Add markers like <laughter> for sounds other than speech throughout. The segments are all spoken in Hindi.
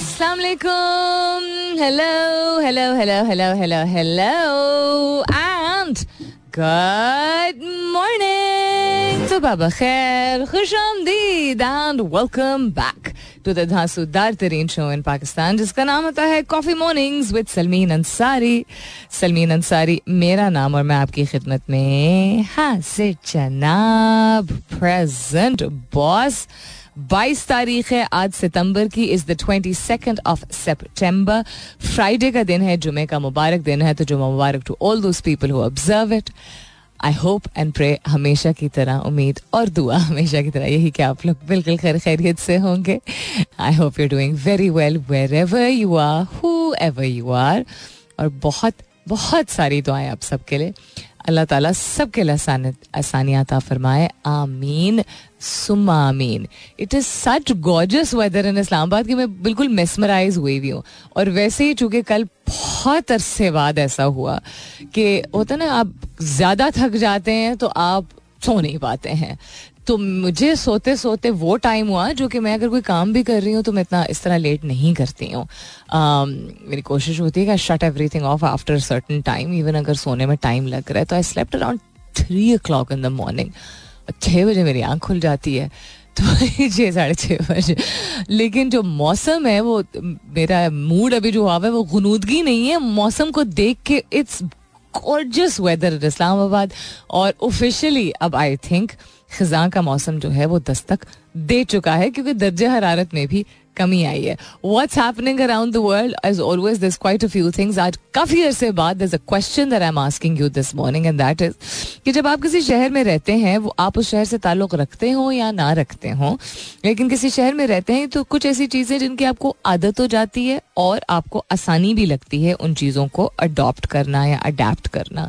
Assalamu alaikum. Hello, hello, hello, hello, hello, hello, and good morning. तो बाबा खैर खुश आमदीद and welcome back to the धांसूदार तरीन शो इन पाकिस्तान जिसका नाम होता है coffee mornings with Salmeen Ansari Salmeen Ansari मेरा नाम और मैं आपकी खिदमत में हाजिर जनाब प्रेजेंट बॉस 22 तारीख है आज सितंबर की is the twenty second of September Friday का दिन है, जुमे का मुबारक दिन है तो जुमा मुबारक to all those people who observe it I hope and pray हमेशा की तरह उम्मीद और दुआ हमेशा की तरह, यही कि आप लोग बिल्कुल खैर खैरियत से होंगे। I hope you doing very well wherever you are whoever you are और बहुत बहुत सारी दुआएँ आप सबके लिए। अल्लाह ताला सबके लिए आसानियात फरमाए आमीन। सुमा आमीन it is such gorgeous weather in Islamabad कि मैं बिल्कुल मेसमराइज हुई भी हूँ। और वैसे ही चूँकि कल बहुत अरसे बाद ऐसा हुआ कि होता ना, आप ज़्यादा थक जाते हैं तो आप सो नहीं पाते हैं। तो मुझे सोते सोते वो टाइम हुआ जो कि मैं अगर कोई काम भी कर रही हूँ तो मैं इतना इस तरह लेट नहीं करती हूँ। मेरी कोशिश होती है कि I shut everything off after certain time even अगर सोने में टाइम लग रहा है तो I slept around three o'clock in the morning छः बजे मेरी आँख खुल जाती है तो छः साढ़े छः बजे। लेकिन जो मौसम है, वो, मेरा मूड अभी जो हुआ है, वो गुनूदगी नहीं है। मौसम को देख के इट्स गॉर्जस वेदर इस्लामाबाद और ऑफिशियली अब आई थिंक खजा का मौसम जो है, वो दस्तक दे चुका है, क्योंकि दर्ज हरारत में भी कमी आई है। What's happening around the world as always this quite a few things आज काफ़ी अरसे बाद there a question that I am asking you this morning and that is कि जब आप किसी शहर में रहते हैं, वो आप उस शहर से ताल्लुक रखते हो या ना रखते हो? लेकिन किसी शहर में रहते हैं तो कुछ ऐसी चीज़ें जिनकी आपको आदत हो जाती है और आपको आसानी भी लगती है उन चीज़ों को अडॉप्ट करना या अडेप्ट करना।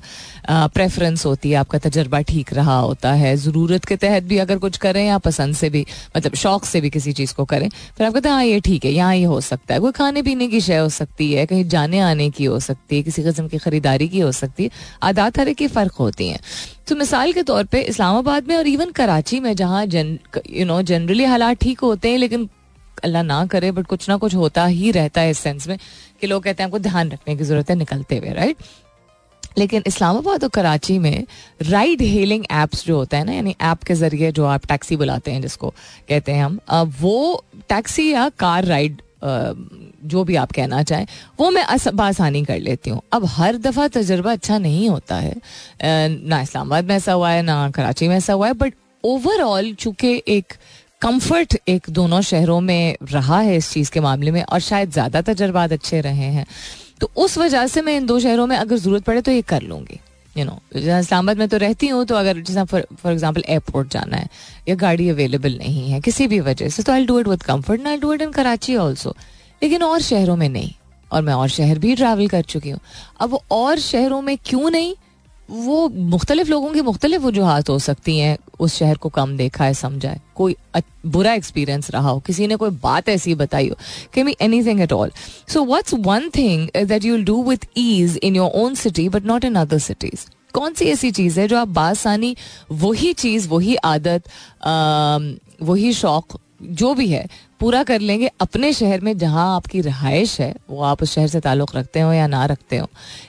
प्रेफरेंस होती है, आपका तजर्बा ठीक रहा होता है, ज़रूरत के तहत भी अगर कुछ करें या पसंद से भी मतलब शौक से भी किसी चीज़ को करें, फिर आप कहते हैं, ये ठीक है, यहाँ ये हो सकता है। कोई खाने पीने की शय हो सकती है, कहीं जाने आने की हो सकती है, किसी किस्म की खरीदारी की हो सकती है। आदात हर की फ़र्क होती हैं। तो मिसाल के तौर पे इस्लामाबाद में और इवन कराची में, जहाँ जन यू नो जनरली हालात ठीक होते हैं, लेकिन अल्लाह ना करे बट कुछ ना कुछ होता ही रहता है इस सेंस में कि लोग कहते हैं आपको ध्यान रखने की ज़रूरत है, निकलते हुए राइट लेकिन इस्लामाबाद और कराची में राइड हेलिंग एप्स जो होता है ना, यानी ऐप के ज़रिए जो आप टैक्सी बुलाते हैं, जिसको कहते हैं हम वो टैक्सी या कार राइड जो भी आप कहना चाहें, वो मैं बासानी कर लेती हूँ। अब हर दफ़ा तजर्बा अच्छा नहीं होता है। ना इस्लामाबाद में ऐसा हुआ है, ना कराची में ऐसा हुआ है बट ओवरऑल चूँकि एक कंफर्ट एक दोनों शहरों में रहा है इस चीज़ के मामले में, और शायद ज़्यादा तजर्बात अच्छे रहे हैं तो उस वजह से मैं इन दो शहरों में अगर ज़रूरत पड़े तो ये कर लूँगी। यू नो इस्लामाबाद में तो रहती हूँ तो अगर जैसा फॉर एग्ज़ाम्पल एयरपोर्ट जाना है, या गाड़ी अवेलेबल नहीं है, किसी भी वजह से तो I do it with comfort I do it in Karachi also लेकिन और शहरों में नहीं, और मैं और शहर भी ट्रैवल कर चुकी हूँ। अब और शहरों में क्यों नहीं? वो मुख्तलिफ़ लोगों की मुख्तलिफ़ वजूहत हो सकती हैं, उस शहर को कम देखा है समझा है कोई बुरा एक्सपीरियंस रहा हो, किसी ने कोई बात ऐसी बताई हो कि me anything at all so what's one thing that you do with ease in your own city but not in other cities कौन सी ऐसी चीज़ है जो आप बासानी वही चीज़, वही आदत वही शौक, जो भी है पूरा कर लेंगे। अपने शहर में जहाँ आपकी रहायश है, वो आप उस शहर से ताल्लुक़ रखते हो या ना रखते हो।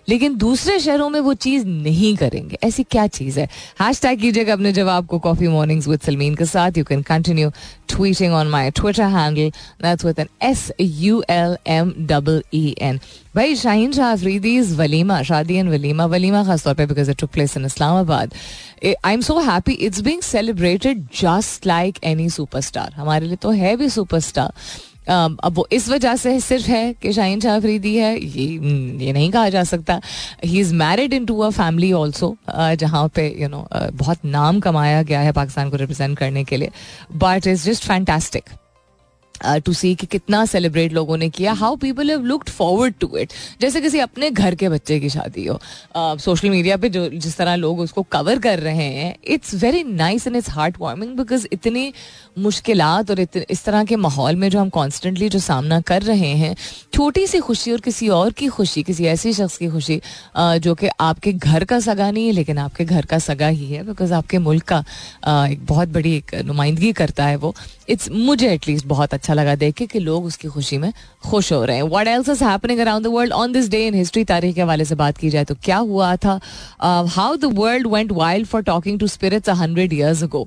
लेकिन दूसरे शहरों में वो चीज़ नहीं करेंगे। ऐसी क्या चीज़ है? हैश टैग कीजिएगा अपने जवाब को कॉफ़ी मॉर्निंग्स विद सलमीन के साथ। You can continue tweeting on my Twitter handle with N S U L M double E N भाई, शाहीन शाह अफरीदीज वलीमा, शादी एंड वलीमा। वलीमा खासतौर पर because it took place in Islamabad I am so happy it's being celebrated just like any superstar हमारे लिए तो है भी सुपरस्टार Um, अब वो इस वजह से सिर्फ़ है कि शाहीन शाह अफरीदी है ये ये नहीं कहा जा सकता। He is married into a family also जहाँ पे यू नो uh, बहुत नाम कमाया गया है पाकिस्तान को रिप्रेजेंट करने के लिए। But is just fantastic to see कि कितना सेलिब्रेट लोगों ने किया how people have looked forward to it जैसे किसी अपने घर के बच्चे की शादी हो सोशल uh, मीडिया पे जो जिस तरह लोग उसको कवर कर रहे हैं it's very nice and it's heartwarming because इतनी मुश्किल और इस तरह के माहौल में जो हम कॉन्स्टेंटली जो सामना कर रहे हैं छोटी सी खुशी और किसी और की खुशी किसी ऐसी शख्स की खुशी uh, जो कि आपके घर का सगा नहीं है लेकिन आपके घर का सगा ही है बिकॉज़ आपके मुल्क का uh, एक बहुत बड़ी एक नुमाइंदगी करता है वो. इट्स मुझे एटलीस्ट बहुत अच्छा अच्छा लगा देख के कि लोग उसकी खुशी में खुश हो रहे हैं। What else is happening around the world on this day in history तारीख के हवाले से बात की जाए तो क्या हुआ था? How the world went wild for talking to spirits hundred years ago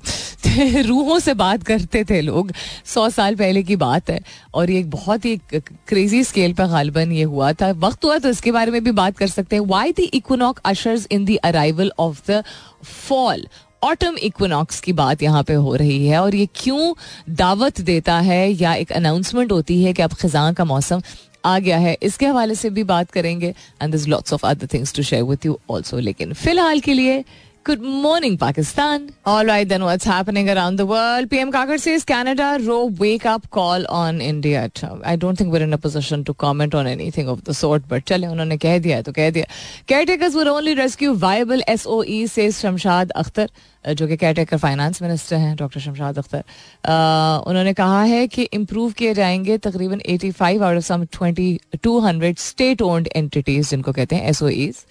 रूहों से बात करते थे लोग। सौ साल पहले की बात है। और ये एक बहुत ही क्रेजी स्केल पर गालबन ये हुआ था। वक्त हुआ तो इसके बारे में भी बात कर सकते हैं। Why the equinox ushers in the arrival of the fall autumn equinox की बात यहाँ पे हो रही है और ये क्यों दावत देता है या एक अनाउंसमेंट होती है कि अब खजान का मौसम आ गया है, इसके हवाले से भी बात करेंगे and lots of other things to share with you also लेकिन फ़िलहाल के लिए good morning Pakistan. All right then what's happening around the world PM Kakar से Canada row wake up call on India I don't think we're in a to comment on anything of the sort but चले, उन्होंने कह दिया है तो कह दिया। Caretakers were only rescue viable SOE से शमशाद अख्तर जो कि केयरटेकर फाइनेंस मिनिस्टर हैं डॉक्टर शमशाद अख्तर उन्होंने कहा है कि इम्प्रूव किए जाएँगे तकरीबन 85 five out of some 2200 state owned entities जिनको कहते हैं एसओईज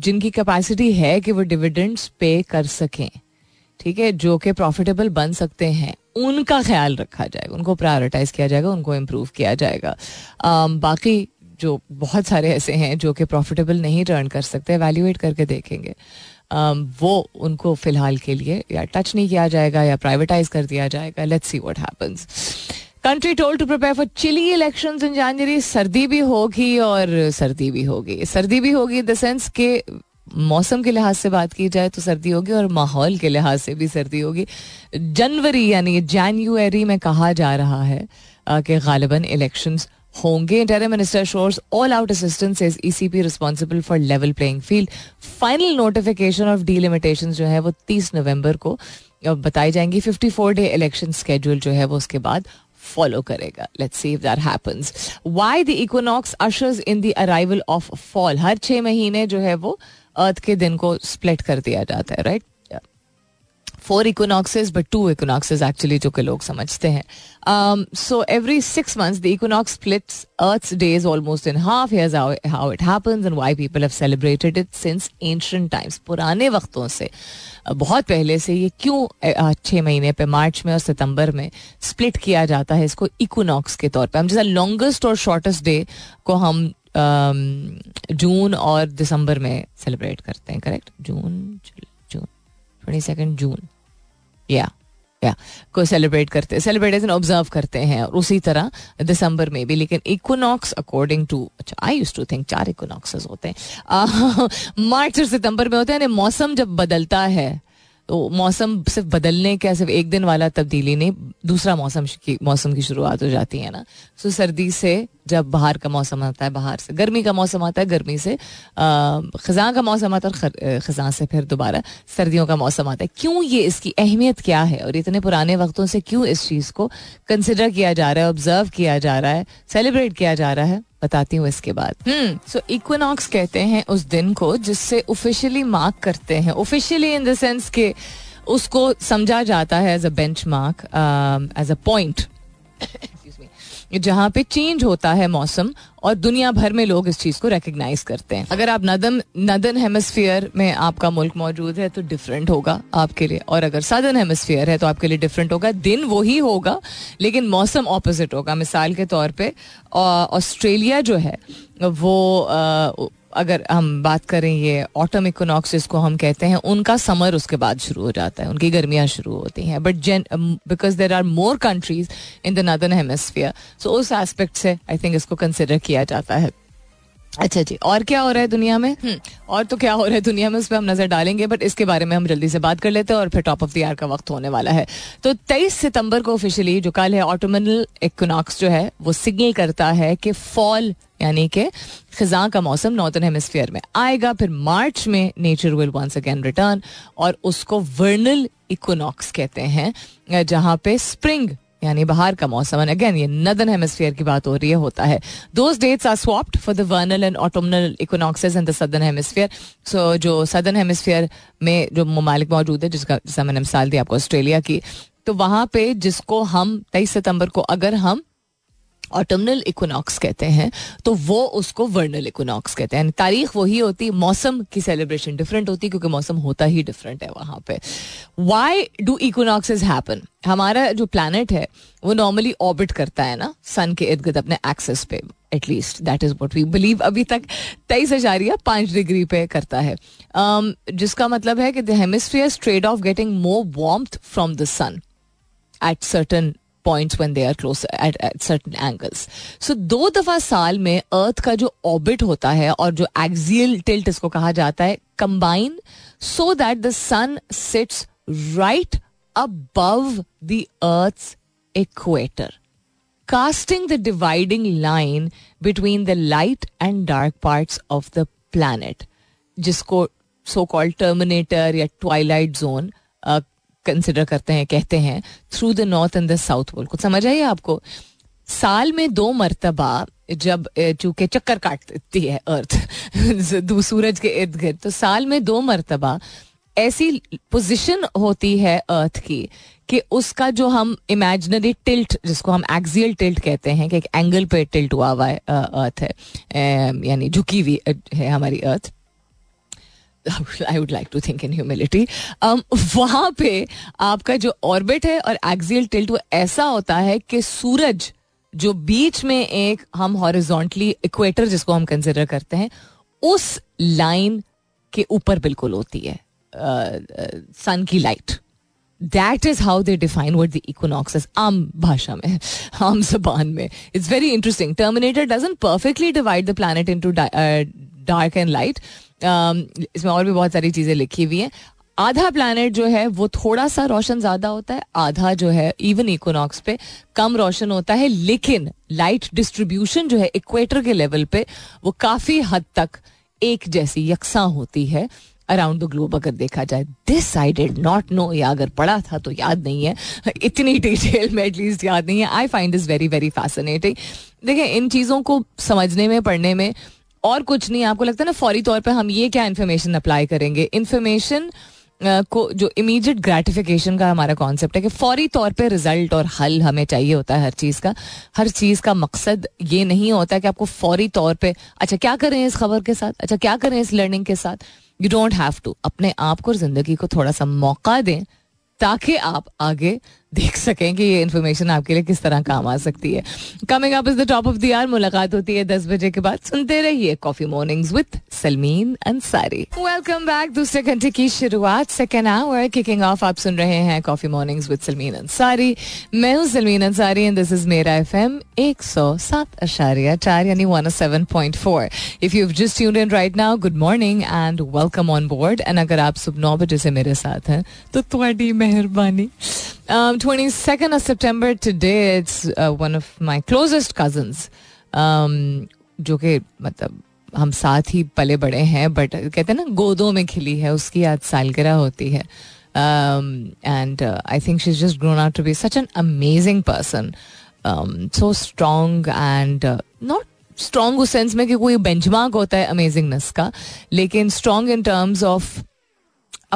जिनकी कैपेसिटी है कि वो डिविडेंड्स पे कर सकें, ठीक है, जो कि प्रॉफिटेबल बन सकते हैं, उनका ख्याल रखा जाएगा, उनको प्रायोरिटाइज किया जाएगा, उनको इम्प्रूव किया जाएगा। बाकी जो बहुत सारे ऐसे हैं जो कि प्रॉफिटेबल नहीं टर्न कर सकते एवेल्यूएट करके देखेंगे। वो उनको फ़िलहाल के लिए या टच नहीं किया जाएगा या प्राइवेटाइज कर दिया जाएगा. Let's see what happens country told to prepare for chilly elections in January सर्दी भी होगी और सर्दी भी होगी. सर्दी भी होगी इन द सेंस के मौसम के लिहाज से बात की जाए तो सर्दी होगी और माहौल के लिहाज से भी सर्दी होगी. जनवरी यानी जनवरी में कहा जा रहा है कि गालिबा इलेक्शंस होंगे। Interim minister shores all out assistance is ECP responsible for level playing field final notification of delimitation जो है वो तीस नवंबर को बताई जाएँगी। Fifty four day election schedule जो है वो उसके बाद फॉलो करेगा। Let's see if that happens why the equinox ushers in the arrival of fall हर छह महीने जो है वो अर्थ के दिन को स्प्लिट कर दिया जाता है right right? Four equinoxes but two equinoxes actually जो कि लोग समझते हैं। So every six months the equinox splits Earth days almost in half here's how it happens and why people have celebrated it since ancient times पुराने वक्तों से। बहुत पहले से ये क्यों छः महीने पे, मार्च में और सितंबर में स्प्लिट किया जाता है इसको इकोनॉक्स के तौर पर हम जैसा लॉन्गेस्ट और शॉर्टेस्ट डे को हम जून और दिसंबर में सेलिब्रेट करते हैं correct June June twenty second June या या को सेलिब्रेट करते सेलिब्रेट ऑब्ज़र्व करते हैं और उसी तरह दिसंबर में भी, लेकिन इकोनॉक्स अकॉर्डिंग टू अच्छा आई यूज़ टू थिंक चार इकोनॉक्सेस होते हैं। <laughs> मार्च और सितंबर में होते हैं मौसम जब बदलता है तो मौसम सिर्फ़ बदलने का, सिर्फ़ एक दिन वाला तब्दीली नहीं, दूसरा मौसम की मौसम की शुरुआत हो जाती है ना। सो सर्दी से जब बाहर का मौसम आता है, बाहर से, गर्मी का मौसम आता है, गर्मी से ख़ज़ा का मौसम आता है और ख़ज़ा से फिर दोबारा सर्दियों का मौसम आता है। क्यों ये इसकी अहमियत क्या है और इतने पुराने वक्तों से क्यों इस चीज़ को कंसिडर किया जा रहा है ऑब्ज़र्व किया जा रहा है सेलिब्रेट किया जा रहा है? बताती हूँ इसके बाद। सो hmm, इक्विनॉक्स कहते हैं उस दिन को जिससे ऑफिशियली मार्क करते हैं। ऑफिशियली इन द सेंस के उसको समझा जाता है as a benchmark as a point जहाँ पे चेंज होता है मौसम और दुनिया भर में लोग इस चीज़ को रिकग्नाइज करते हैं। अगर आप नदम नदन हेमस्फीयर में आपका मुल्क मौजूद है तो डिफरेंट होगा आपके लिए। और अगर सदर्न हेमस्फीयर है तो आपके लिए डिफरेंट होगा। दिन वही होगा, लेकिन मौसम ऑपोजिट होगा। मिसाल के तौर पर ऑस्ट्रेलिया जो है, वो अगर हम बात करें ये ऑटम इकोनॉक्स जिसको हम कहते हैं, उनका समर उसके बाद शुरू हो जाता है, उनकी गर्मियाँ शुरू होती हैं। But then because there are more countries in the northern hemisphere so उस एस्पेक्ट से आई थिंक इसको कंसिडर किया जाता है। अच्छा जी और क्या हो रहा है दुनिया में? हम्म, और तो क्या हो रहा है दुनिया में उस पर हम नज़र डालेंगे बट इसके बारे में हम जल्दी से बात कर लेते हैं और फिर टॉप ऑफ़ द ईयर का वक्त होने वाला है। तो 23 सितंबर को ऑफिशियली जो कल है ऑटोमिनल इक्विनॉक्स जो है वो सिग्नल करता है कि फॉल यानी कि खजा का मौसम नॉर्थन हेमिस्फीयर में आएगा फिर मार्च में nature will once again return और उसको वर्नल इक्विनॉक्स कहते हैं जहाँ पे स्प्रिंग यानी बाहर का मौसम। एंड अगेन ये नदन हेमिस्फीयर की बात हो रही है, होता है। Those dates are swapped for the vernal and autumnal equinoxes in the southern hemisphere so जो सदर्न हेमिस्फीयर में जो ममालिक मौजूद है, जिसका जैसा मैंने मिसाल दी आपको, ऑस्ट्रेलिया की तो वहाँ पे जिसको हम, तेईस सितंबर को अगर हम ऑटमनल इक्विनॉक्स कहते हैं तो वो उसको वर्नल इक्विनॉक्स कहते हैं। तारीख वही होती मौसम की सेलिब्रेशन डिफरेंट होती क्योंकि मौसम होता ही डिफरेंट है वहाँ पे। वाई डू इक्विनॉक्सेज हैपन हमारा जो प्लानट है वो नॉर्मली ऑर्बिट करता है ना सन के इर्द गिर्द अपने एक्सेस पे at least that is what we believe अभी तक। तेईस हजारिया पाँच डिग्री पे करता है। Um, जिसका मतलब है कि the hemisphere trade off getting more warmth from the sun at certain points when they are close at certain angles so दो दफ़ा साल में अर्थ का जो ऑर्बिट होता है और जो एक्सियल टिल्ट इसको कहा जाता है combine so that the sun sits right above the Earth's equator, casting the dividing line between the light and dark parts of the planet, जिसको सो कॉल्ड टर्मिनेटर या ट्वाइलाइट जोन कंसिडर करते हैं, कहते हैं through the north and the south pole कुछ समझ आइए आपको? साल में दो मरतबा जब चूँकि चक्कर काटती है अर्थ <laughs> सूरज के इर्द गिर्द तो साल में दो मरतबा ऐसी पोजीशन होती है अर्थ की कि उसका जो हम इमेजिनरी टिल्ट जिसको हम एक्सियल टिल्ट कहते हैं, कि एक एंगल पे टिल्ट हुआ हुआ है अर्थ है यानी झुकी हुई है हमारी Earth I would like to think in humility वहाँ पे आपका जो ऑर्बिट है और एक्सियल टिल्ट वो ऐसा होता है कि सूरज जो बीच में एक हम हॉरिजॉन्टली इक्वेटर जिसको हम कंसिडर करते हैं, उस लाइन के ऊपर बिल्कुल होती है सन की light that is how they define word the equinox आम भाषा में, आम जबान में. It's very interesting terminator doesn't perfectly divide the planet into dark and light इसमें और भी बहुत सारी चीज़ें लिखी हुई हैं। आधा प्लानट जो है, वो थोड़ा सा रोशन ज़्यादा होता है, आधा जो है इवन इकोनॉक्स पे कम रोशन होता है, लेकिन लाइट डिस्ट्रीब्यूशन जो है इक्वेटर के लेवल पे, वो काफ़ी हद तक एक जैसी यकसा होती है अराउंड द ग्लोब अगर देखा जाए। This I did not know या अगर पढ़ा था तो याद नहीं है। इतनी डिटेल में एटलीस्ट याद नहीं है। I find this very very fascinating देखिए, इन चीज़ों को समझने में, पढ़ने में और कुछ नहीं, आपको लगता है ना, फौरी तौर पर हम ये क्या इन्फॉर्मेशन अप्लाई करेंगे? इन्फॉर्मेशन को, जो इमीडिएट ग्रेटिफिकेशन का हमारा कॉन्सेप्ट है कि फौरी तौर पे रिज़ल्ट और हल हमें चाहिए होता है हर चीज़ का। हर चीज़ का मकसद ये नहीं होता कि आपको फौरी तौर पे अच्छा क्या करें इस खबर के साथ? अच्छा क्या करें इस लर्निंग के साथ? यू डोंट हैव टू अपने आप को और ज़िंदगी को थोड़ा सा मौका दें ताकि आप आगे देख सकें कि ये इन्फॉर्मेशन आपके लिए किस तरह काम आ सकती है। Coming up is the top of the hour मुलाकात होती है दस बजे के बाद। सुनते रहिए coffee mornings with Salmeen Ansari welcome back दूसरे घंटे की शुरुआत सेकेंड आवर किकिंग ऑफ़ आप सुन रहे हैं coffee mornings with Salmeen Ansari मैं हूँ Salmeen Ansari and this is मेरा एफ़ एम एक सौ सात अशारिया चार, यानी one seven point four if you just tuned in right now good morning and welcome on board and अगर आप सुबह नौ बजे से मेरे साथ हैं तो थोड़ी मेहरबानी। Um, 22nd of September today, it's uh, one of my closest cousins. Um, जो कि मतलब हम साथ ही पले बड़े हैं बट कहते हैं ना गोदों में खिली है उसकी आज सालगिरह होती है and I think she is just grown out to be such an amazing person so strong and not strong उस सेंस में कि कोई बेंचमार्क होता है अमेजिंगनेस का लेकिन स्ट्रॉन्ग इन टर्म्स ऑफ़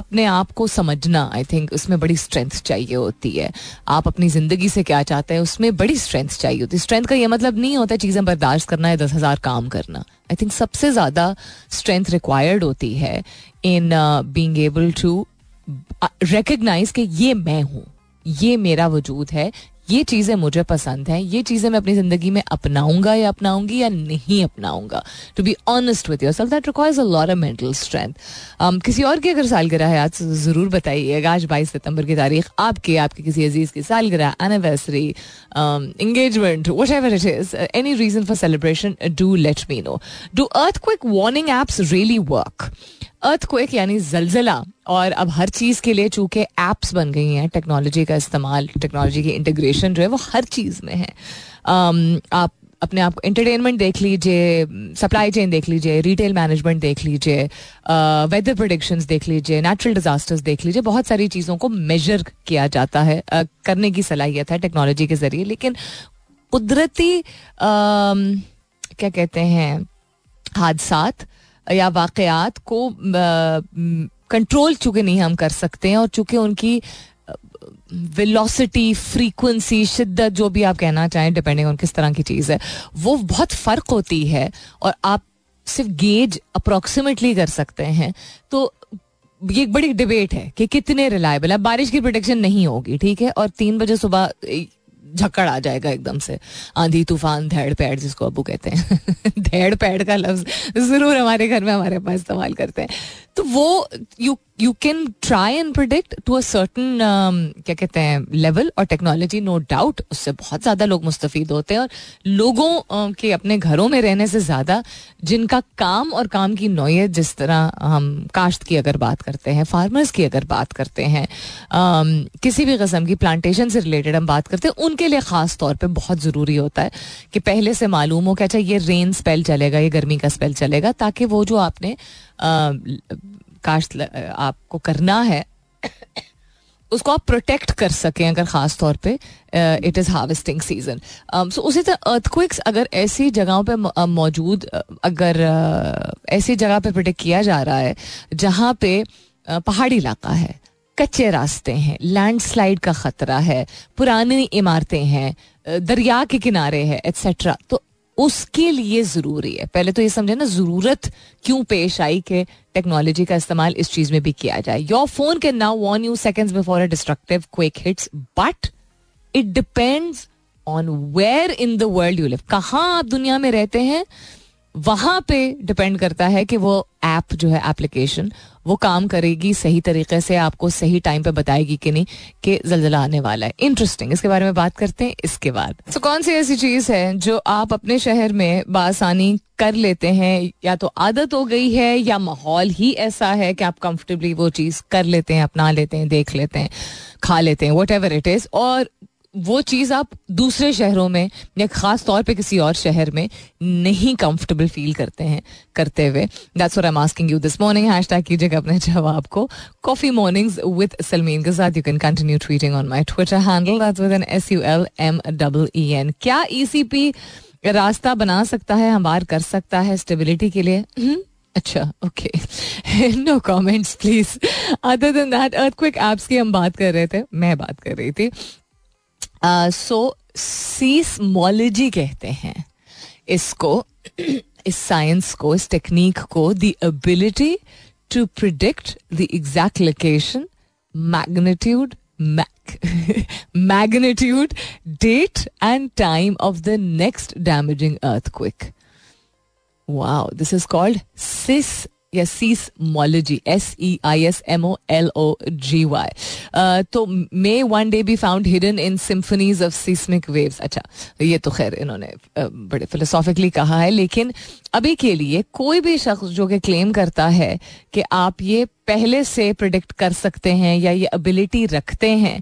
अपने आप को समझना आई थिंक उसमें बड़ी स्ट्रेंथ चाहिए होती है। आप अपनी ज़िंदगी से क्या चाहते हैं, उसमें बड़ी स्ट्रेंथ चाहिए होती है। स्ट्रेंथ का ये मतलब नहीं होता चीज़ें बर्दाश्त करना या दस हज़ार काम करना। आई थिंक सबसे ज़्यादा स्ट्रेंथ रिक्वायर्ड होती है in being able to recognise कि ये मैं हूँ, ये मेरा वजूद है ये चीज़ें मुझे पसंद हैं, ये चीज़ें मैं अपनी ज़िंदगी में अपनाऊँगा या अपनाऊँगी या नहीं अपनाऊँगा। To be honest with yourself that requires a of mental strength किसी और की अगर सालगिरह है, आज ज़रूर बताइएगा आज बाईस सितंबर की तारीख, आपके आपके किसी अज़ीज़ की सालगिरह anniversary engagement whatever it is any reason for celebration do let me know do earthquake warning apps really work earthquake यानी जलजला। और अब हर चीज़ के लिए चूँकि एप्स बन गई हैं टेक्नोलॉजी का इस्तेमाल टेक्नोलॉजी की इंटीग्रेशन जो है वो हर चीज़ में है। Um, आप अपने आप को एंटरटेनमेंट देख लीजिए सप्लाई चेन देख लीजिए रिटेल मैनेजमेंट देख लीजिए वेदर प्रोडिक्शंस देख लीजिए नेचुरल डिजास्टर्स देख लीजिए बहुत सारी चीज़ों को मेजर किया जाता है। Uh, करने की सलाहियत है टेक्नोलॉजी के ज़रिए लेकिन कुदरती uh, क्या कहते हैं हादसात या वाकयात को कंट्रोल चूँकि नहीं हम कर सकते हैं, और चूँकि उनकी वेलोसिटी फ्रीक्वेंसी शिद्दत, जो भी आप कहना चाहें डिपेंडिंग ऑन किस तरह की चीज़ है, वो बहुत फ़र्क होती है, और आप सिर्फ़ गेज अप्रोक्सीमेटली कर सकते हैं। तो ये एक बड़ी डिबेट है कि कितने रिलायबल है। बारिश की प्रोटेक्शन नहीं होगी, ठीक है? और तीन बजे सुबह झक्कड़ आ जाएगा एकदम से। आंधी, तूफ़ान, धैड़, पैड, जिसको अबू कहते हैं। <laughs> धैड़, पैड का लफ्ज ज़रूर हमारे घर में हमारे पास इस्तेमाल करते हैं। तो वो you you can try and predict to a certain क्या कहते हैं लेवल और टेक्नोलॉजी नो डाउट उससे बहुत ज़्यादा लोग मुस्तफ़ होते हैं और लोगों के अपने घरों में रहने से ज़्यादा जिनका काम और काम की नोयत जिस तरह हम काश्त की अगर बात करते हैं फार्मर्स की अगर बात करते हैं किसी भी कस्म की प्लांटेशन से रिलेटेड हम बात करते हैं, उनके लिए ख़ास तौर पर बहुत ज़रूरी होता है कि पहले से मालूम हो कि अच्छा ये रेन स्पेल चलेगा, ये गर्मी का स्पेल चलेगा, ताकि वो जो आपने काश्त आपको करना है, उसको आप प्रोटेक्ट कर सकें अगर ख़ास तौर पे it is harvesting season so उसी तरह अर्थक्विक्स अगर ऐसी जगहों पे मौजूद अगर ऐसी जगह पे प्रोटेक्ट किया जा रहा है, जहाँ पे पहाड़ी इलाका है, कच्चे रास्ते हैं लैंडस्लाइड का खतरा है, पुरानी इमारतें हैं दरिया के किनारे है एट्सेट्रा तो उसके लिए ज़रूरी है। पहले तो ये समझे ना, ज़रूरत क्यों पेश आई कि टेक्नोलॉजी का इस्तेमाल इस चीज़ में भी किया जाए। Your phone can now warn you second before a destructive quake hits but it depends on where in the world you live कहाँ आप दुनिया में रहते हैं वहाँ पे डिपेंड करता है कि वो ऐप जो है एप्लीकेशन वो काम करेगी सही तरीके से आपको सही टाइम पे बताएगी कि नहीं कि जलजला आने वाला है। इंटरेस्टिंग इसके बारे में बात करते हैं इसके बाद। तो so, कौन सी ऐसी चीज़ है जो आप अपने शहर में बासानी कर लेते हैं? या तो आदत हो गई है या माहौल ही ऐसा है कि आप कंफर्टेबली वो चीज़ कर लेते हैं अपना लेते हैं देख लेते हैं खा लेते हैं वट एवर इट इज़ और वो चीज़ आप दूसरे शहरों में या खास तौर पे किसी और शहर में नहीं कंफर्टेबल फील करते हैं, करते हुए। That's I am asking you this morning hashtag कीजिएगा अपने जवाब को। कॉफ़ी मॉर्निंग्स विद सलमीन के साथ you can continue tweeting on my Twitter handle that's with N S U L M double E N क्या ईसीपी e रास्ता बना सकता है, हमार कर सकता है स्टेबिलिटी के लिए? hmm? अच्छा okay no comments please other than that earthquake apps की हम बात कर रहे थे, मैं बात कर रही थी। सो सीस्मोलॉजी कहते हैं इसको इस साइंस को इस टेक्निक को the ability to predict the exact location magnitude magnitude, date, and time of the next damaging earthquake. Wow, this is called cis या seismology S E I S M O L O G Y तो may one day be found hidden in symphonies of seismic waves अच्छा ये तो खैर इन्होंने uh, बड़े फिलोसॉफिकली कहा है लेकिन अभी के लिए कोई भी शख्स जो कि क्लेम करता है कि आप ये पहले से प्रिडिक्ट कर सकते हैं या ये एबिलिटी रखते हैं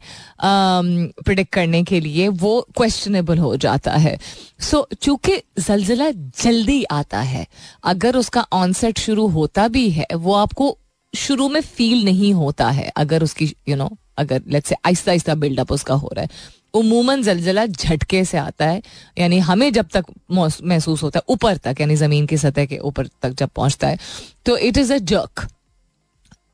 प्रिडिक्ट um, करने के लिए वो क्वेश्चनेबल हो जाता है। सो so, चूँकि जलजिला जल्दी आता है अगर उसका ऑनसेट शुरू होता भी है वो आपको शुरू में फील नहीं होता है अगर उसकी यू you नो know, अगर लेट्स से आहिस्ता आहिस्ता बिल्डअप उसका हो रहा है। उमूमन जलजला झटके से आता है, यानी हमें जब तक महसूस होता है, ऊपर तक, यानी ज़मीन की सतह के ऊपर तक जब पहुँचता है तो it is a jerk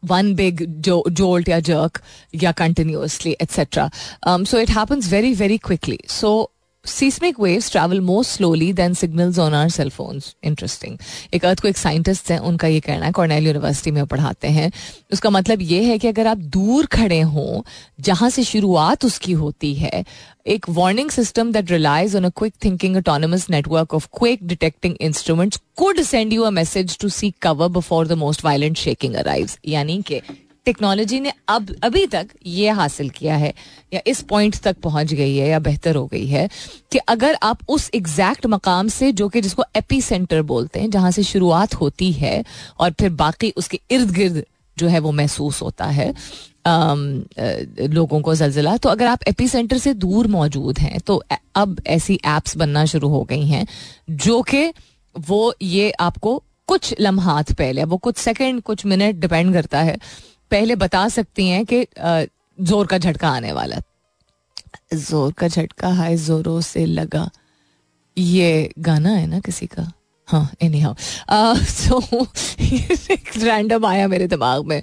one big जो जोल्ट या जर्क या continuously etcetera so it happens very very quickly so seismic waves travel more slowly than signals on our cell phones interesting एक अर्थ को एक साइंटिस्ट हैं, उनका ये कहना है कॉर्नेल यूनिवर्सिटी में पढ़ाते हैं। उसका मतलब ये है कि अगर आप दूर खड़े हों, जहाँ से शुरुआत उसकी होती है, एक warning system that relies on a quick thinking autonomous network of quick detecting instruments could send you a message to seek cover before the most violent shaking arrive यानी कि टेक्नोलॉजी ने अब, अभी तक ये हासिल किया है, या इस पॉइंट तक पहुँच गई है, या बेहतर हो गई है, कि अगर आप उस एग्जैक्ट मकाम से, जो कि जिसको एपी सेंटर बोलते हैं, जहाँ से शुरुआत होती है, और फिर बाकी उसके इर्द गिर्द जो है वो महसूस होता है लोगों को जलजिला तो अगर आप एपी सेंटर से दूर मौजूद हैं तो अब ऐसी एप्स बनना शुरू हो गई हैं, जो कि वो ये आपको कुछ लम्हात पहले, वो कुछ सेकंड कुछ मिनट डिपेंड करता है पहले बता सकती हैं कि ज़ोर का झटका आने वाला ज़ोर का झटका हाय जोरों से लगा। ये गाना है ना किसी का? हाँ एनी हाउ सो रैंडम आया मेरे दिमाग में।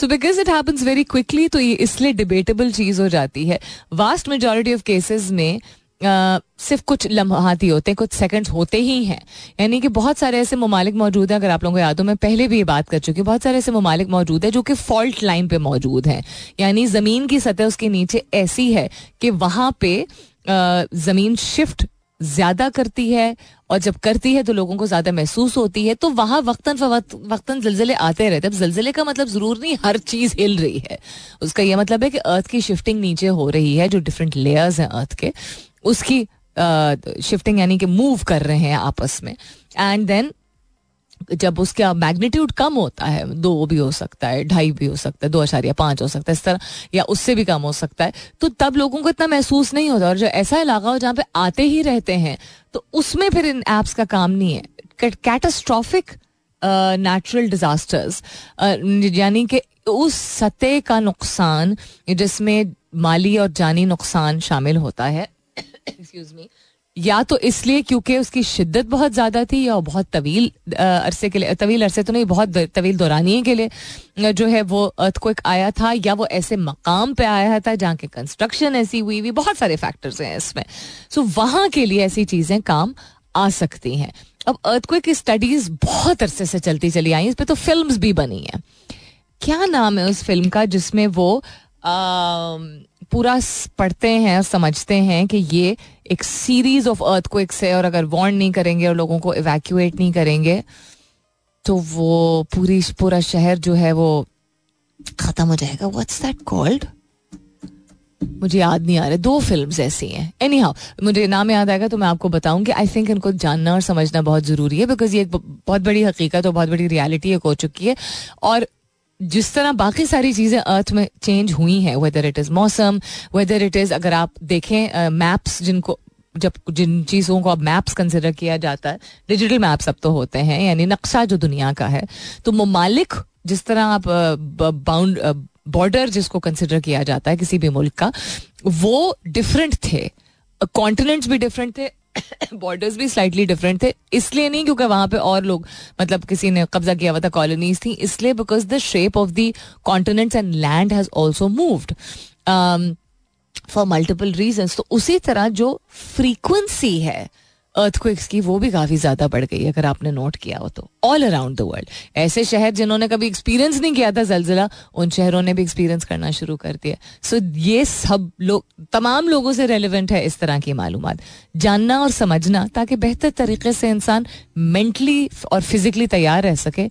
So because it happens very quickly तो ये इसलिए डिबेटेबल चीज़ हो जाती है। वास्ट मेजोरिटी ऑफ़ केसेस में सिर्फ़ कुछ लम्हात ही होते हैं, कुछ सेकंड्स होते ही हैं। यानी कि बहुत सारे ऐसे ममालिक मौजूद हैं, अगर आप लोगों को याद हो, मैं पहले भी ये बात कर चुकी हूँ, बहुत सारे ऐसे ममालिक मौजूद हैं जो कि फॉल्ट लाइन पे मौजूद हैं। यानी ज़मीन की सतह उसके नीचे ऐसी है कि वहाँ पे ज़मीन शिफ्ट ज़्यादा करती है और जब करती है तो लोगों को ज़्यादा महसूस होती है तो वहाँ वक्तन फवक्त वक्तन जलजले आते रहते अब जलजले का मतलब ज़रूर नहीं, हर चीज़ हिल रही है। उसका यह मतलब है कि अर्थ की शिफ्टिंग नीचे हो रही है, जो डिफरेंट लेयर्स हैं अर्थ के। उसकी शिफ्टिंग यानी कि मूव कर रहे हैं आपस में। एंड देन जब उसका मैग्नीट्यूड कम होता है, दो भी हो सकता है, ढाई भी हो सकता है, दो अशारिया, पाँच हो सकता है, इस तरह, या उससे भी कम हो सकता है तो तब लोगों को इतना महसूस नहीं होता। और जो ऐसा इलाका हो जहाँ पे आते ही रहते हैं तो उसमें फिर इन एप्स का काम नहीं है। कैटास्ट्रॉफिक नेचुरल डिजास्टर्स यानी कि उस सतह का नुकसान, जिसमें माली और जानी नुकसान शामिल होता है एक्सक्यूज मी या तो इसलिए क्योंकि उसकी शिद्दत बहुत ज़्यादा थी या बहुत तवील अरसे के लिए, तवील अरसे तो नहीं, बहुत तवील दौरानिए के लिए जो है वो अर्थ को आया था या वो ऐसे मकाम पे आया था जहाँ के कंस्ट्रक्शन ऐसी हुई हुई, बहुत सारे फैक्टर्स हैं इसमें। सो वहाँ के लिए ऐसी चीज़ें काम आ सकती हैं। अब अर्थ को की स्टडीज़ बहुत अरसे से चलती चली आई, इस पर तो फ़िल्म भी बनी है। क्या नाम है उस फ़िल्म का जिसमें वो पूरा पढ़ते हैं और समझते हैं कि ये एक सीरीज़ ऑफ़ अर्थ को है और अगर वार्न नहीं करेंगे और लोगों को इवैक्यूएट नहीं करेंगे तो वो पूरी, पूरा शहर जो है वो खत्म हो जाएगा। व्हाट्स दैट कॉल्ड मुझे याद नहीं आ रहा। दो फिल्म्स ऐसी हैं। एनी हाउ मुझे नाम याद आएगा तो मैं आपको बताऊँगी आई थिंक इनको जानना और समझना बहुत ज़रूरी है बिकॉज़ ये एक बहुत बड़ी हकीकत और बहुत बड़ी रियलिटी एक हो चुकी है। और जिस तरह बाकी सारी चीज़ें अर्थ में चेंज हुई हैं वेदर इट इज़ मौसम वेदर इट इज़ अगर आप देखें मैप्स जिनको, जब जिन चीज़ों को अब मैप्स कंसिडर किया जाता है डिजिटल मैप्स अब तो होते हैं, यानी नक्शा जो दुनिया का है तो ममालिक जिस तरह आप बाउंड बॉर्डर जिसको कंसिडर किया जाता है किसी भी मुल्क का, वो डिफरेंट थे कॉन्टिनेंट्स भी डिफरेंट थे <coughs> बॉर्डर्स भी स्लाइटली डिफरेंट थे, इसलिए नहीं क्योंकि वहाँ पे और लोग मतलब किसी ने कब्जा किया हुआ था कॉलोनीज थी, इसलिए because the shape of the continents and land has also moved for multiple reason तो उसी तरह जो फ्रीक्वेंसी है अर्थक्विक्स की वो भी काफ़ी ज़्यादा बढ़ गई अगर आपने नोट किया हो तो। ऑल अराउंड द वर्ल्ड ऐसे शहर जिन्होंने कभी एक्सपीरियंस नहीं किया था जलजिला उन शहरों ने भी एक्सपीरियंस करना शुरू कर दिया। सो so, ये सब लोग तमाम लोगों से रेलिवेंट है इस तरह की मालूम जानना और समझना ताकि बेहतर तरीके से इंसान मेंटली और फिजिकली तैयार रह सके।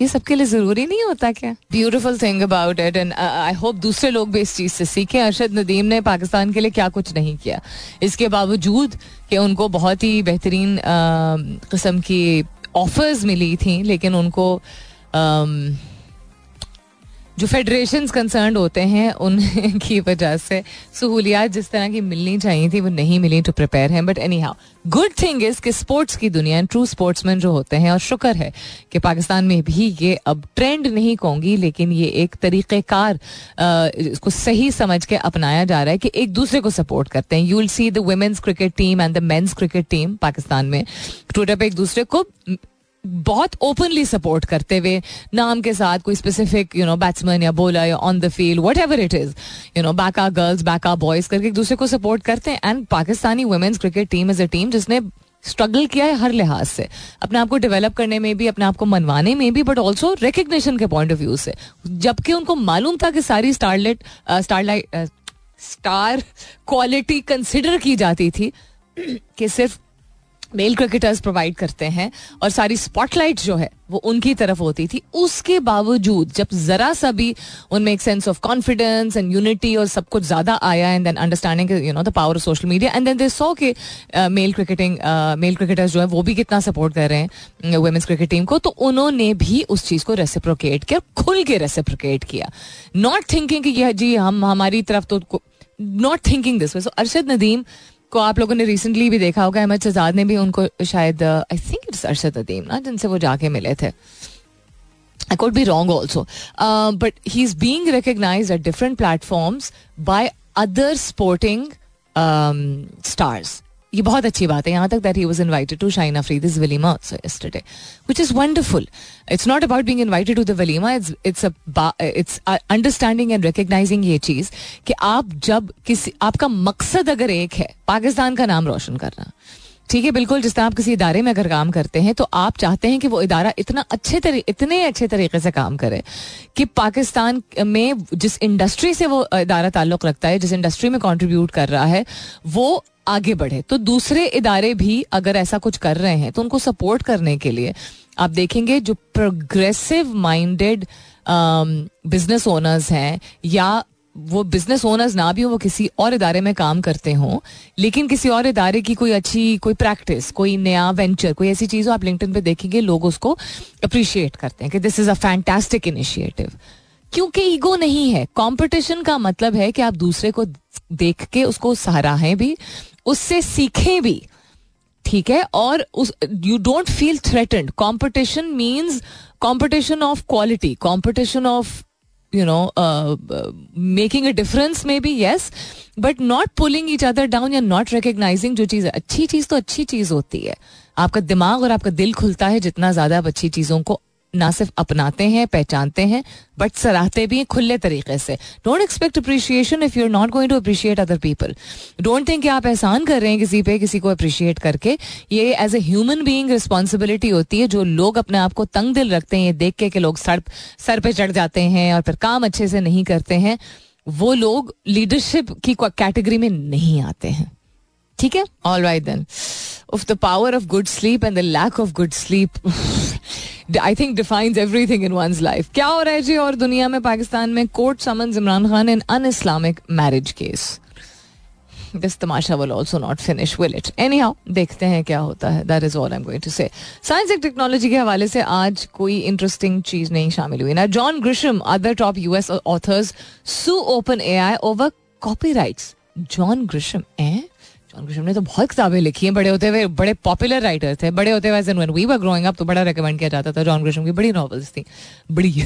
ये सबके लिए ज़रूरी नहीं होता क्या? Beautiful thing about it and I hope दूसरे लोग भी इस चीज़ से सीखे। अरशद नदीम ने पाकिस्तान के लिए क्या कुछ नहीं किया। इसके बावजूद कि उनको बहुत ही बेहतरीन किस्म की ऑफर्स मिली थी, लेकिन उनको जो फेडरेशन कंसर्न होते हैं उनकी <laughs> वजह से सहूलियात जिस तरह की मिलनी चाहिए थी, वो नहीं मिली टू प्रिपेयर हैं। But anyhow good thing is कि स्पोर्ट्स की दुनिया ट्रू स्पोर्ट्समैन जो होते हैं, और शुक्र है कि पाकिस्तान में भी ये अब ट्रेंड नहीं कहूँगी लेकिन ये एक तरीक़ेकार इसको सही समझ के अपनाया जा रहा है कि एक दूसरे को सपोर्ट करते हैं। You will see the women's cricket team and the men's cricket team Pakistan में। ट्विटर पर एक दूसरे को बहुत ओपनली सपोर्ट करते हुए नाम के साथ कोई स्पेसिफिक यू नो बैट्समैन या बोलर या on the field whatever it is you know back girls back boys करके एक दूसरे को सपोर्ट करते हैं. And Pakistani women's cricket team is a team जिसने स्ट्रगल किया है हर लिहाज से. अपने आप को डेवलप करने में भी, अपने आप को मनवाने में भी बट ऑल्सो रिकग्निशन के पॉइंट ऑफ़ व्यू से. जबकि उनको मालूम था कि सारी starlet starlight star quality consider की जाती थी कि सिर्फ़ मेल क्रिकेटर्स प्रोवाइड करते हैं और सारी स्पॉटलाइट जो है, वो उनकी तरफ़ होती थी। उसके बावजूद, जब जरा सा भी उनमें एक sense of confidence and unity और सब कुछ ज़्यादा आया and then understanding you know the power of social media and then they saw के मेल क्रिकेटिंग मेल क्रिकेटर्स जो है, वो भी कितना सपोर्ट कर रहे हैं वुमेन्स क्रिकेट टीम को। तो उन्होंने भी उस चीज़ को रेसिप्रोकेट किया, खुल के रेसिप्रोकेट किया। नॉट थिंकिंग कि जी, हम, हमारी तरफ़ तो not thinking this way so Arshad Nadeem को आप लोगों ने रिसेंटली भी देखा होगा, अहमद शजाद ने भी उनको शायद I think it's Arshad Adeem ना, जिनसे वो जाके मिले थे। I could be wrong also but he is being recognize at different platforms by other sporting stars ये बहुत अच्छी बात है, यहाँ तक that he was invited to Shaheen Afridi's walima also yesterday which is wonderful it's not about being invited to the walima it's it's it's understanding and recognizing ये चीज़ कि आप जब किसी, आपका मकसद अगर एक है, पाकिस्तान का नाम रोशन करना, ठीक है, बिल्कुल जिस तरह आप किसी इदारे में अगर काम करते हैं तो आप चाहते हैं कि वो इदारा इतना अच्छे तरीके इतने अच्छे तरीके से काम करे कि पाकिस्तान में जिस इंडस्ट्री से वो इदारा ताल्लुक रखता है, जिस इंडस्ट्री में कंट्रीब्यूट कर रहा है, वो आगे बढ़े। तो दूसरे इदारे भी अगर ऐसा कुछ कर रहे हैं तो उनको सपोर्ट करने के लिए आप देखेंगे जो प्रोग्रेसिव माइंडेड बिज़नेस ओनर्स हैं, या वो बिज़नेस ओनर्स ना भी हो, वो किसी और इदारे में काम करते हों, लेकिन किसी और इदारे की कोई अच्छी, कोई प्रैक्टिस कोई नया वेंचर कोई ऐसी चीज़ हो, आप लिंक्डइन पे देखेंगे, लोग उसको अप्रिशिएट करते हैं कि this is a fantastic initiative क्योंकि ईगो नहीं है। कंपटीशन का मतलब है कि आप दूसरे को देख के उसको सराहें भी उससे सीखें भी, ठीक है? और you don't feel threatened competition means competition of quality competition of you know making a difference may be yes but not pulling each other down या नॉट रिकग्नाइजिंग जो चीज़ अच्छी चीज़ तो अच्छी चीज़ होती है। आपका दिमाग और आपका दिल खुलता है जितना ज़्यादा आप अच्छी चीज़ों को ना सिर्फ़ अपनाते हैं, पहचानते हैं बट सराहते भी हैं खुले तरीके से। Don't expect appreciation if you are not going to appreciate other people don't think आप एहसान कर रहे हैं किसी पे किसी को अप्रिशिएट करके। ये as a human being responsibility होती है जो लोग अपने आप को तंग दिल रखते हैं, ये देख के कि लोग सर सर पे चढ़ जाते हैं और फिर काम अच्छे से नहीं करते हैं। वो लोग लीडरशिप की कैटेगरी में नहीं आते हैं। ठीक है? All right then of the power of good sleep and the lack of good sleep I think defines everything in one's life क्या हो रहा है जी और दुनिया में पाकिस्तान में court summon Imran Khan in an Islamic marriage case this tamasha will also not finish will it anyhow how देखते हैं क्या होता है। That is all I am going to say science and technology के हवाले से आज कोई इंटरेस्टिंग चीज़ नहीं शामिल हुई। ना John Grisham other top US authors sue OpenAI over copyrights John Grisham a John Grisham ने तो बहुत किताबें लिखी हैं बड़े होते हुए बड़े पॉपुलर राइटर थे बड़े होते हुए when we were growing up तो बड़ा रिकमेंड किया जाता था जॉन ग्रिशम की बड़ी नॉवेल्स थी बड़ी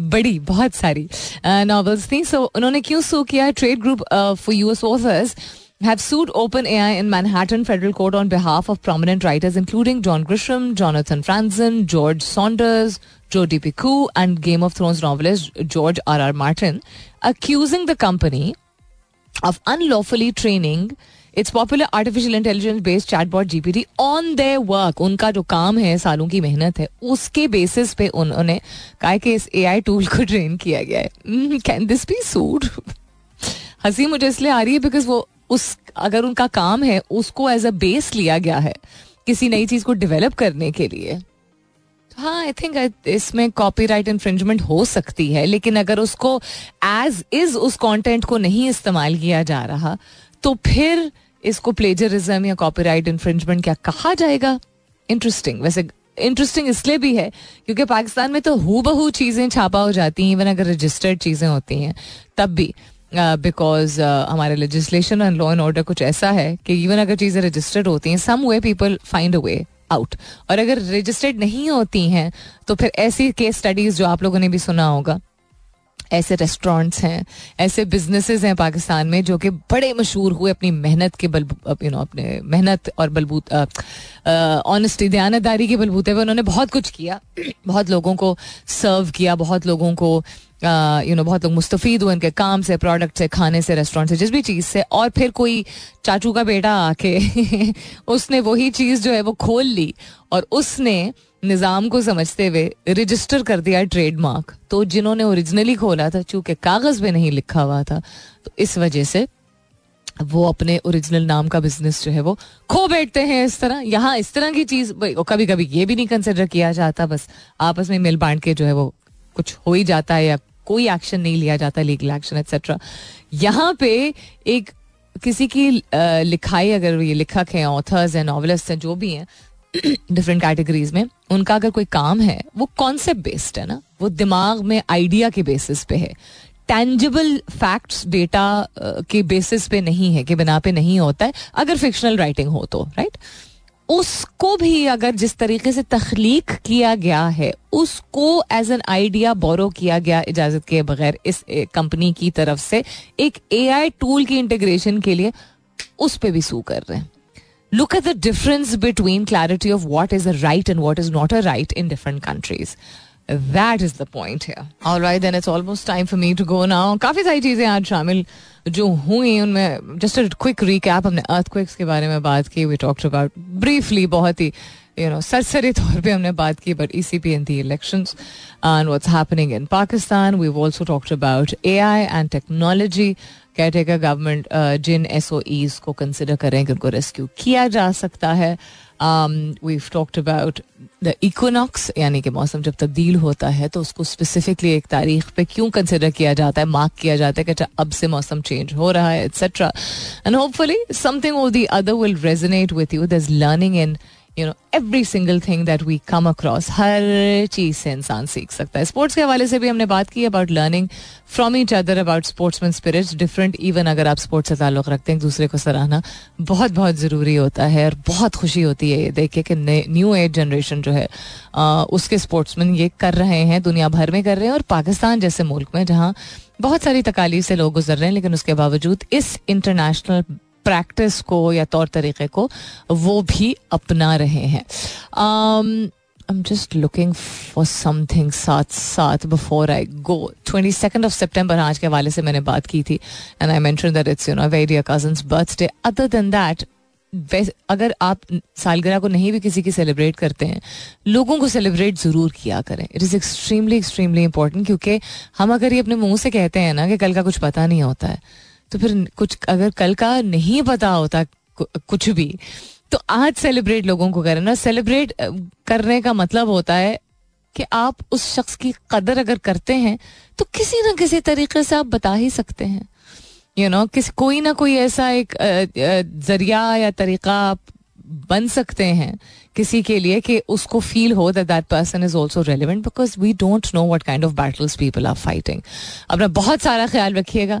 बड़ी बहुत सारी नॉवेल्स थी सो उन्होंने क्यों सू किया trade group for US authors have sued OpenAI in Manhattan federal court on behalf of prominent writers including John Grisham, Jonathan Franzen, George Saunders, Joe DiPicu, and Game of Thrones novelist George R. R. Martin, accusing the company of unlawfully training its popular artificial intelligence based chatbot GPT on their work उनका जो काम है, सालों की मेहनत है, उसके बेसिस पे उन्होंने कहा कि इस एआई टूल को ट्रेन किया गया है। कैन दिस बी सूड हँसी मुझे इसलिए आ रही है बिकॉज़ वो उस, अगर उनका काम है, उसको एज अ बेस लिया गया है किसी नई चीज़ को डेवलप करने के लिए। हाँ आई थिंक इसमें कॉपीराइट इन्फ्रिंजमेंट हो सकती है, लेकिन अगर उसको एज इज़ उस कंटेंट को नहीं इस्तेमाल किया जा रहा तो फिर इसको प्लेजरिज्म या कॉपीराइट इन्फ्रिंजमेंट क्या कहा जाएगा? इंटरेस्टिंग वैसे इंटरेस्टिंग इसलिए भी है क्योंकि पाकिस्तान में तो हु बहू चीज़ें छापा हो जाती हैं इवन अगर रजिस्टर्ड चीज़ें होती हैं तब भी बिकॉज़ uh, uh, हमारे legislation and law and order कुछ ऐसा है कि इवन अगर चीज़ें रजिस्टर्ड होती हैं some way people find a way out और अगर रजिस्टर्ड नहीं होती हैं तो फिर ऐसी केस स्टडीज़ जो आप लोगों ने भी सुना होगा ऐसे रेस्टोरेंट्स हैं, ऐसे बिजनेसेस हैं पाकिस्तान में जो कि बड़े मशहूर हुए अपनी मेहनत के बल यू नो अपने मेहनत और बलबूत ऑनेस्टी दयानतदारी के बलबूते पे उन्होंने बहुत कुछ किया, बहुत लोगों को सर्व किया, बहुत लोगों को यू नो बहुत लोग मुस्तफ़ हुए उनके काम से प्रोडक्ट से, खाने से रेस्टोरेंट से, जिस भी चीज़ से। और फिर कोई चाचू का बेटा आके <laughs> उसने वही चीज़ जो है वो खोल ली और उसने निज़ाम को समझते हुए रजिस्टर कर दिया ट्रेडमार्क तो जिन्होंने ओरिजिनली खोला था, चूँकि कागज़ पे नहीं लिखा हुआ था तो इस वजह से वो अपने ओरिजिनल नाम का बिज़नेस जो है वो खो बैठते हैं इस तरह। यहाँ इस तरह की चीज़ कभी कभी ये भी नहीं कंसिडर किया जाता, बस आपस में मिल बांट के जो है वो कुछ हो ही जाता है या कोई एक्शन नहीं लिया जाता लीगल एक्शन एक्सेट्रा यहाँ पे एक किसी की लिखाई, अगर ये लिखक हैं ऑथर्स हैं नॉवलिस्ट हैं, जो भी हैं डिफरेंट कैटेगरीज में, उनका अगर कोई काम है, वो कॉन्सेप्ट बेस्ड है ना? वो दिमाग में आइडिया के बेसिस पे है। टेंजिबल फैक्ट्स डेटा के बेसिस पे नहीं है, कि बिना पे नहीं होता है, अगर फिक्शनल राइटिंग हो तो राइट उसको भी अगर जिस तरीके से तख्लीक किया गया है, उसको एज एन आइडिया बोरो किया गया इजाज़त के बगैर इस कंपनी की तरफ़ से, एक एआई टूल की इंटीग्रेशन के लिए, उस पर भी सू कर रहे हैं। look at the difference between clarity of what is a right and what is not a right in different countries. That is the point here. All right, then it's almost time for me to go now. काफ़ी सारी चीज़ें आज शामिल जो हुई उनमें जस्ट अ क्विक रिकैप हमने अर्थक्विक्स के बारे में बात की वी टॉक्ट अबाउट ब्रीफली बहुत ही यू नो सरसरी तौर पे हमने बात की but E C P and the elections and what's happening in Pakistan we also talked about A I and technology caretaker government जिन एस को कंसिडर करें कि उनको रेस्क्यू किया जा सकता है। We talked about the equinox यानी कि मौसम जब तब्दील होता है तो उसको स्पेसिफिकली एक तारीख पे क्यों कंसिडर किया जाता है मार्क किया जाता है कि अच्छा अब से मौसम चेंज हो रहा है etcetera and hopefully something of the other will resonate with you through learning in you know every single thing that we come across हर चीज़ से इंसान सीख सकता है। स्पोर्ट्स के हवाले से भी हमने बात की about learning from each other about sportsman spirits different even अगर आप स्पोर्ट्स से ताल्लुक़ रखते हैं एक दूसरे को सराहना बहुत बहुत ज़रूरी होता है और बहुत खुशी होती है ये देख के न्यू एज जनरेशन जो है आ, उसके स्पोर्ट्समैन ये कर रहे हैं दुनिया भर में कर रहे हैं और पाकिस्तान जैसे मुल्क में जहाँ बहुत सारी तकालीफ से लोग गुजर रहे हैं लेकिन उसके बावजूद इस इंटरनेशनल प्रैक्टिस को या तौर तरीके को वो भी अपना रहे हैं। I am just looking for something साथ साथ before I go twenty second of September आज के हवाले से मैंने बात की थी and I mention that it's you know very cousin's birthday other than that अगर आप सालगिरह को नहीं भी किसी की सेलिब्रेट करते हैं, लोगों को सेलिब्रेट ज़रूर किया करें। It is extremely extremely important क्योंकि हम अगर ये अपने मुँह से कहते हैं ना कि कल का कुछ पता नहीं होता है तो फिर कुछ अगर कल का नहीं पता होता कुछ भी तो आज सेलिब्रेट लोगों को करें ना। सेलिब्रेट करने का मतलब होता है कि आप उस शख्स की कदर अगर करते हैं तो किसी ना किसी तरीके से आप बता ही सकते हैं। यू you नो know, किसी कोई ना कोई ऐसा एक ज़रिया या तरीका आप बन सकते हैं किसी के लिए कि उसको फील हो that that person is also relevant because we don't know what kind of battles people are fighting अपना बहुत सारा ख्याल रखिएगा।